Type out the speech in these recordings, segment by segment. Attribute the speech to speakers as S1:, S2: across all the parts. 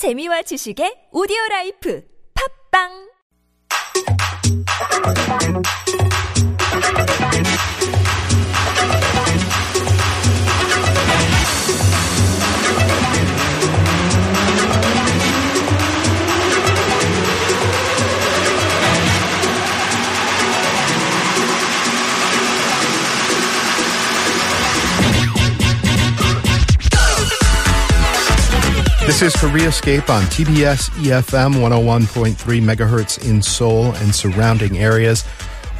S1: 재미와 지식의 오디오 라이프. 팝빵
S2: This is Koreascape on TBS EFM 101.3 megahertz in Seoul and surrounding areas.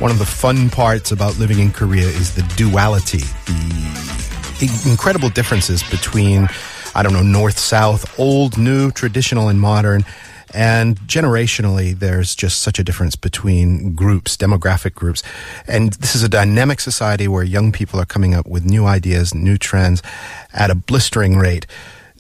S2: One of the fun parts about living in Korea is the duality, the incredible differences between, I don't know, north, south, old, new, traditional, and modern. And generationally, there's just such a difference between groups, demographic groups. And this is a dynamic society where young people are coming up with new ideas, new trends at a blistering rate.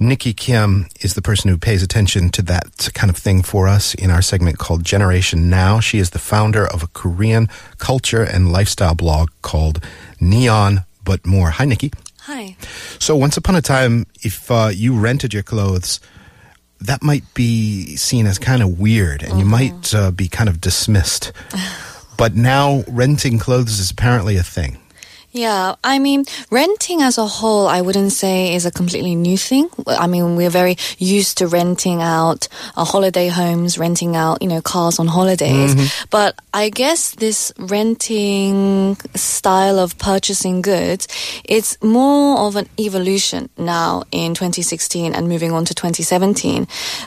S2: Nikki Kim is the person who pays attention to that kind of thing for us in our segment called Generation Now. She is the founder of a Korean culture and lifestyle blog called Neon But More. Hi, Nikki.
S3: Hi.
S2: So, once upon a time, if uh, you rented your clothes, that might be seen as kind of weird and you might uh, be kind of dismissed. but now, renting clothes is apparently a thing.
S3: Yeah, I mean, renting as a whole, I wouldn't say is a completely new thing. I mean, we're very used to renting out uh, holiday homes, renting out, you know, cars on holidays. But I guess this renting style of purchasing goods, it's more of an evolution now in 2016 and moving on to 2017.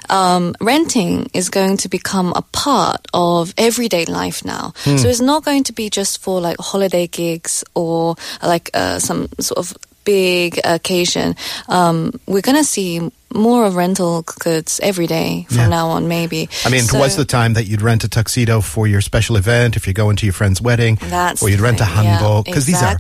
S3: Um, renting is going to become a part of everyday life now. So it's not going to be just for like holiday gigs or like uh, some sort of big occasion. Um, we're going to see more of rental goods every day from
S2: Yeah.
S3: now on, maybe.
S2: I mean,
S3: So-
S2: was the time that you'd rent a tuxedo for your special event if you're going to your friend's wedding,
S3: That's
S2: or you'd rent a
S3: thing, yeah,
S2: hanbok because these are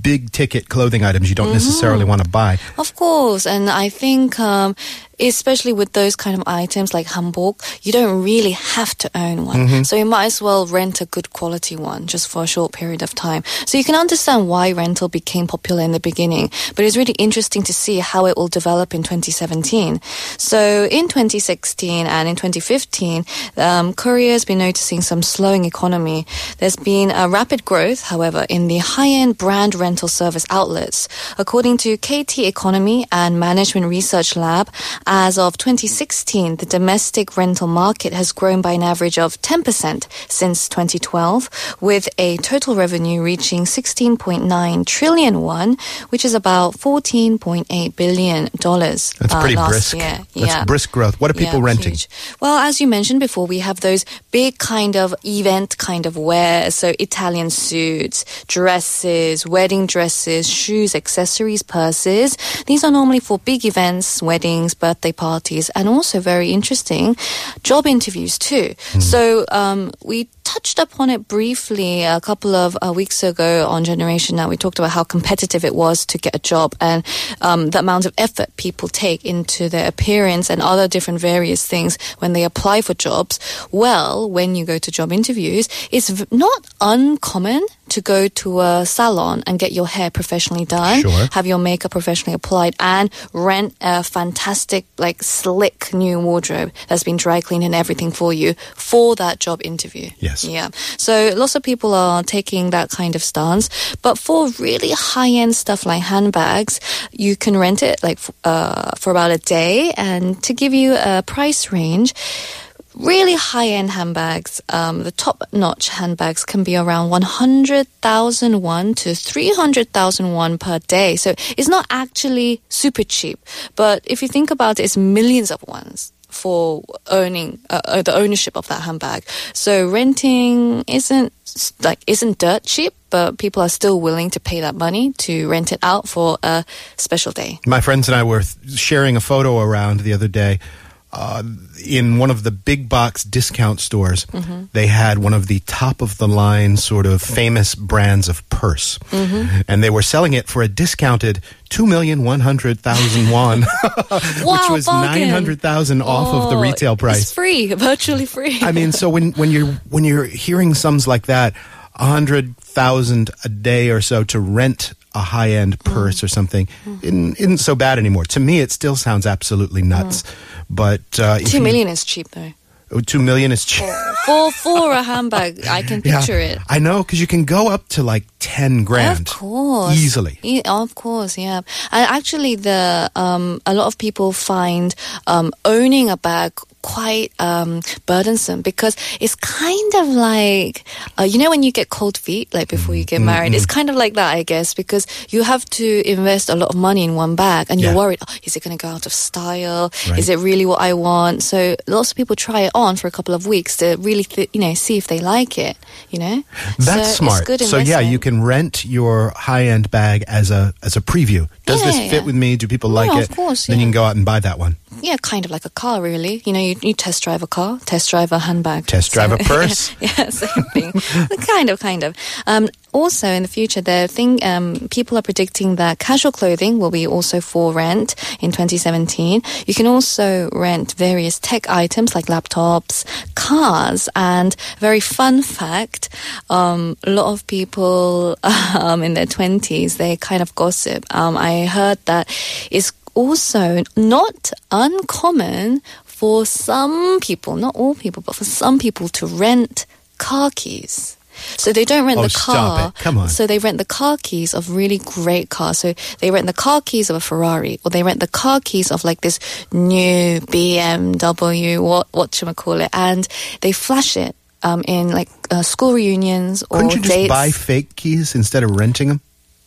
S2: big ticket clothing items you don't necessarily want to buy.
S3: Of course, and I think um, especially with those kind of items like hanbok, you don't really have to own one.
S2: Mm-hmm.
S3: So you might as well rent a good quality one just for a short period of time. So you can understand why rental became popular in the beginning, but it's really interesting to see how it will develop in 2017. So in 2016 and in 2015, um, Korea has been noticing some slowing economy. There's been a rapid growth, however, in the high-end brand rental service outlets. According to KT Economy and Management Research Lab, as of 2016, the domestic rental market has grown by an average of 10% since 2012, with a total revenue reaching 16.9 trillion won, which is about 14.8 billion dollars.
S2: That's
S3: uh,
S2: pretty
S3: last
S2: brisk.
S3: year.
S2: That's
S3: yeah.
S2: brisk growth. What are people
S3: Yeah,
S2: renting?
S3: huge. Well, as you mentioned before, we have those big kind of event kind of wear. So Italian suits, dresses, wedding dresses, shoes, accessories, purses. These are normally for big events, weddings, birthday parties, and also very interesting job interviews too. So um, we touched upon it briefly a couple of uh, weeks ago on Generation Now. We talked about how competitive it was to get a job and um, the amount of effort people take into their appearance and other different various things when they apply for jobs. Well, when you go to job interviews, it's v- not uncommon to go to a salon and get your hair professionally done,
S2: Sure.
S3: have your makeup professionally applied, and rent a fantastic, like slick new wardrobe that's been dry cleaned and everything for you for that job interview.
S2: Yes.
S3: Yeah. So lots of people are taking that kind of stance. But for really high end stuff like handbags, you can rent it like uh, for about a day. And to give you a price range, really high end handbags, um, the top notch handbags can be around 100,000 won to 300,000 won per day. So it's not actually super cheap. But if you think about it, it's millions of won for owning uh, uh, the ownership of that handbag. So renting isn't like isn't dirt cheap, but people are still willing to pay that money to rent it out for a special day.
S2: My friends and I were sharing a photo around the other day. Uh, in one of the big box discount stores,
S3: Mm-hmm.
S2: they had one of the top of the line sort of famous brands of purse.
S3: Mm-hmm.
S2: And they were selling it for a discounted 2,100,000 won, which was
S3: bargain.
S2: 900,000 off of the
S3: Oh,
S2: retail price.
S3: It's free, virtually free.
S2: I mean, so when when you're when you're hearing sums like that, a hundred thousand a day or so to rent a high end purse or something isn't, isn't so bad anymore. To me, it still sounds absolutely nuts. But uh,
S3: Two
S2: you-
S3: is cheap though.
S2: oh, two million is cheap.
S3: For for a handbag, I can picture it.
S2: I know because you can go up to like ten grand
S3: Of course,
S2: easily.
S3: E- of course, yeah. And actually, the um, a lot of people find um, owning a bag quite um, burdensome because it's kind of like uh, you know when you get cold feet like before you get
S2: Mm-hmm.
S3: married it's kind of like that i guess because you have to invest a lot of money in one bag and you're worried oh, is it going to go out of style
S2: Right.
S3: is it really what i want so lots of people try it on for a couple of weeks to really th- you know see if they like it you know
S2: That's
S3: so
S2: smart.
S3: good
S2: so yeah, you can rent your high end bag as a as a preview. Does
S3: Yeah,
S2: this fit
S3: yeah.
S2: with me? Do people
S3: Yeah,
S2: like
S3: of
S2: it?
S3: course,
S2: Then you can go out and buy that one.
S3: Yeah, kind of like a car, really. You know, you, you test drive a car, test drive a handbag,
S2: Test drive a purse.
S3: yeah, same thing. kind of, kind of. Um, also, in the future, the thing um, people are predicting that casual clothing will be also for rent in 2017. You can also rent various tech items like laptops, cars, and very fun fact: um, a lot of people um, in their 20s they kind of gossip. Um, I heard that it's also not uncommon for some people, not all people, but for some people to rent car keys. So they don't rent
S2: Oh,
S3: the car.
S2: Come on.
S3: So they rent the car keys of really great cars. So they rent the car keys of a Ferrari, or they rent the car keys of like this new BMW, what what should I call it, and they flash it um, in like uh, school reunions or
S2: Couldn't you just
S3: dates.
S2: buy fake keys instead of renting them?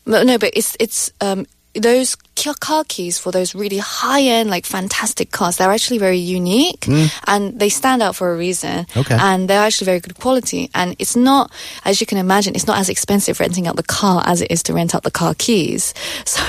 S3: No, no, but it's it's um those car keys for those really high end, like fantastic cars. They're actually very unique, and they stand out for a reason.
S2: Mm. Okay.
S3: and they're actually very good quality. And it's not, as you can imagine, it's not as expensive renting out the car as it is to rent out the car keys. So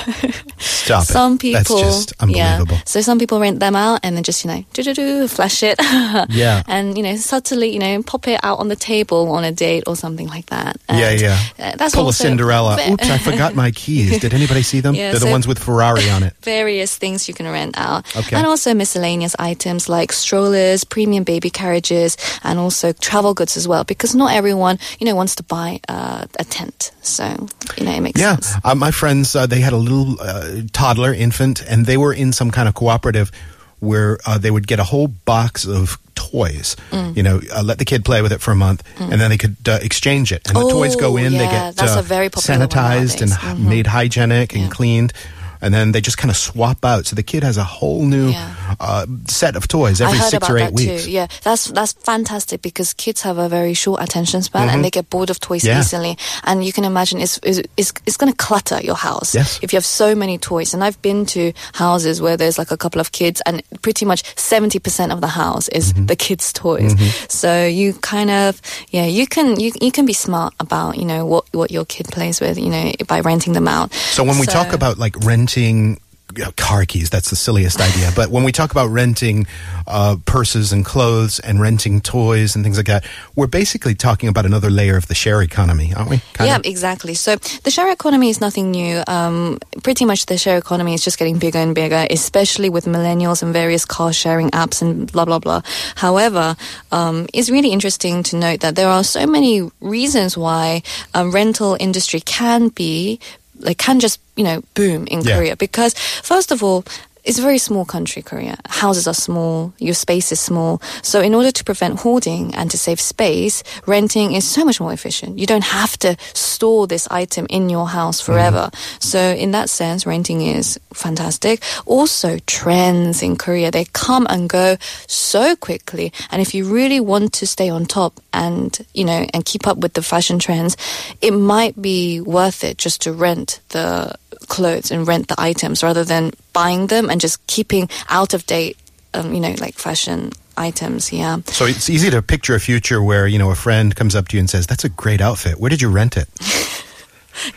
S2: Stop it.
S3: some people,
S2: That's just
S3: yeah. So some people rent them out and then just you know do do do flash it.
S2: Yeah.
S3: and you know subtly you know pop it out on the table on a date or something like that.
S2: yeah,
S3: And,
S2: yeah.
S3: uh, that's
S2: Pull a Cinderella. Oops, I forgot my keys. Did anybody see them?
S3: Yeah,
S2: They're the ones with Ferrari on it.
S3: various things you can rent out.
S2: Okay.
S3: And also miscellaneous items like strollers, premium baby carriages, and also travel goods as well. Because not everyone, you know, wants to buy uh, a tent. So, you know, it makes
S2: Yeah,
S3: sense.
S2: uh, my friends, uh, they had a little uh, toddler, infant, and they were in some kind of cooperative where uh, they would get a whole box of toys.
S3: Mm.
S2: You know, uh, let the kid play with it for a month, and then they could uh, exchange it. And the toys go
S3: Oh,
S2: in, they get uh, sanitized and h- made hygienic and cleaned. And then they just kind of swap out, so the kid has a whole new
S3: Yeah.
S2: uh, set of toys every six
S3: about
S2: or eight
S3: that
S2: weeks.
S3: too. Yeah, that's that's fantastic because kids have a very short attention span and they get bored of toys
S2: Mm-hmm. Yeah.
S3: easily. And you can imagine it's it's, it's, it's going to clutter your house
S2: Yes.
S3: if you have so many toys. And I've been to houses where there's like a couple of kids, and pretty much seventy percent of the house is
S2: Mm-hmm.
S3: the kids' toys. So you kind of yeah, you can you you can be smart about you know what what your kid plays with you know by renting them out.
S2: So when we talk about like renting know, car keys, that's the silliest idea. But when we talk about renting uh, purses and clothes and renting toys and things like that, we're basically talking about another layer of the share economy, aren't we? Kind
S3: yeah,
S2: of?
S3: exactly. So the share economy is nothing new. Um, pretty much the share economy is just getting bigger and bigger, especially with millennials and various car sharing apps and blah blah blah. However, um, it's really interesting to note that there are so many reasons why a rental industry can be like can just you know boom in
S2: Yeah.
S3: Korea because first of all. It's a very small country, Korea. Houses are small, your space is small. So, in order to prevent hoarding and to save space, renting is so much more efficient. You don't have to store this item in your house mm-hmm. forever. So, in that sense, renting is fantastic. Also, trends in Korea, they come and go so quickly. And if you really want to stay on top and, you know, and keep up with the fashion trends, it might be worth it just to rent the clothes and rent the items rather than buying them and just keeping out of date, um, you know, like fashion items. Yeah.
S2: So it's easy to picture a future where, you know, a friend comes up to you and says, That's a great outfit. Where did you rent it?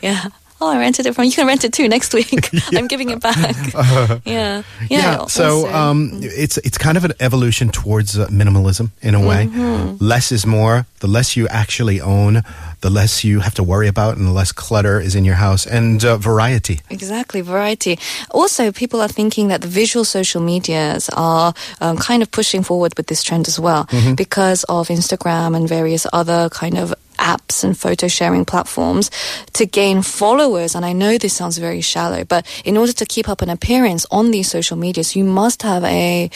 S3: Yeah. Oh, I rented it from. You can rent it too next week. I'm giving it back. yeah. Yeah.
S2: so
S3: also-
S2: um, it's it's kind of an evolution towards uh, minimalism in a way.
S3: Mm-hmm.
S2: Less is more. The less you actually own, the less you have to worry about, and the less clutter is in your house, and uh, variety.
S3: Exactly, variety. Also, people are thinking that the visual social medias are um, kind of pushing forward with this trend as well
S2: Mm-hmm.
S3: because of Instagram and various other kind of apps and photo sharing platforms to gain followers. And I know this sounds very shallow, but in order to keep up an appearance on these social medias, you must have a,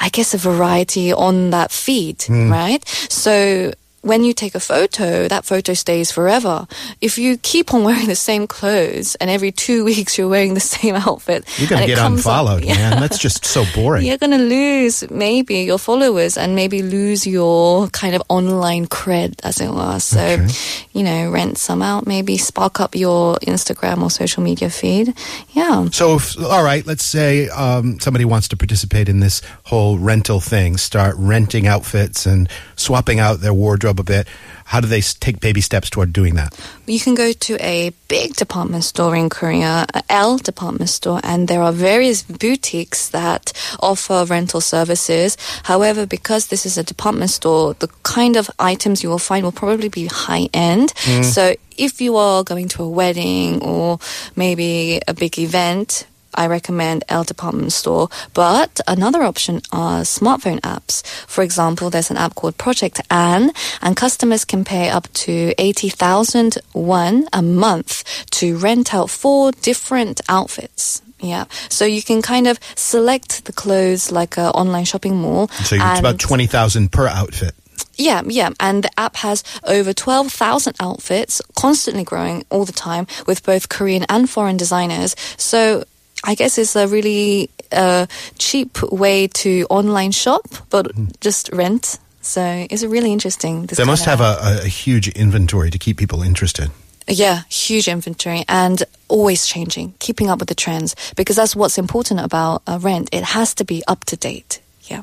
S3: I guess, a variety on that feed, hmm. right? So when you take a photo, that photo stays forever. If you keep on wearing the same clothes and every two weeks you're wearing the same outfit,
S2: You're going to get
S3: comes up-
S2: unfollowed,
S3: Yeah.
S2: man. That's just so boring.
S3: You're going to lose maybe your followers and maybe lose your kind of online cred, as it were. So,
S2: Okay.
S3: you know, rent some out, maybe spark up your Instagram or social media feed. Yeah.
S2: So, if, all right, let's say um, somebody wants to participate in this whole rental thing, start renting outfits and swapping out their wardrobe a bit. How do they take baby steps toward doing that?
S3: You can go to a big department store in Korea, a L department store, and there are various boutiques that offer rental services. However, because this is a department store, the kind of items you will find will probably be high end. Mm. So if you are going to a wedding or maybe a big event, I recommend L department store. But another option are smartphone apps. For example, there's an app called Project Anne, and customers can pay up to 80,000 won a month to rent out four different outfits. Yeah. So you can kind of select the clothes like an online shopping mall.
S2: So it's about 20,000 per outfit.
S3: yeah, yeah. And the app has over 12,000 outfits, constantly growing all the time with both Korean and foreign designers. So I guess it's a really uh, cheap way to online shop, but just rent. So it's a really interesting. This
S2: They must have a, a huge inventory to keep people interested.
S3: Yeah, huge inventory and always changing, keeping up with the trends because that's what's important about uh, rent. It has to be up to date. Yeah.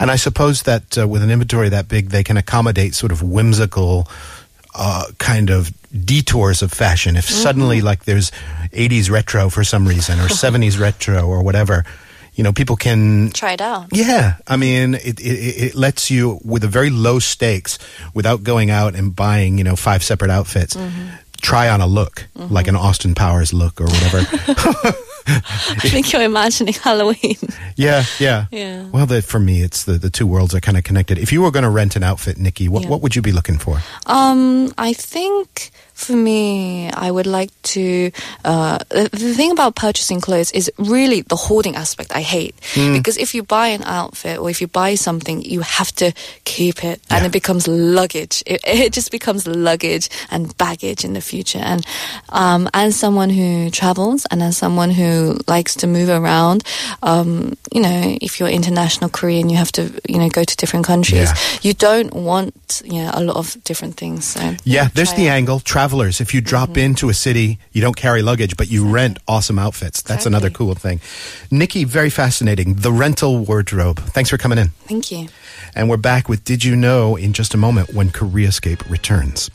S2: And I suppose that uh, with an inventory that big, they can accommodate sort of whimsical uh, kind of detours of fashion. If mm-hmm. suddenly, like, there's 80s retro for some reason, or 70s retro, or whatever, you know, people can.
S3: Try it out.
S2: Yeah, I mean, it, it, it lets you, with a very low stakes, without going out and buying, you know, five separate outfits, mm-hmm. try on a look, like mm-hmm. an Austin Powers look or whatever.
S3: I think you're imagining Halloween.
S2: Yeah, yeah.
S3: Yeah.
S2: Well, the, for me, it's the, the two worlds are kind of connected. If you were going to rent an outfit, Nikki, what,
S3: Yeah.
S2: what would you be looking for?
S3: Um, I think for me, I would like to. Uh, the, the thing about purchasing clothes is really the hoarding aspect. I hate because if you buy an outfit or if you buy something, you have to keep it, and
S2: Yeah.
S3: it becomes luggage. It, it just becomes luggage and baggage in the future. And um, as someone who travels and as someone who likes to move around, um, you know, if you're international Korean, you have to, you know, go to different countries.
S2: Yeah.
S3: You don't want, you know, a lot of different things. So
S2: Yeah, there's the.
S3: Mm-hmm.
S2: angle. Travelers, if you drop into a city, you don't carry luggage, but you rent awesome outfits. That's another cool thing. Nikki, very fascinating. The rental wardrobe. Thanks for coming in.
S3: Thank you.
S2: And we're back with Did You Know in just a moment when Koreascape returns.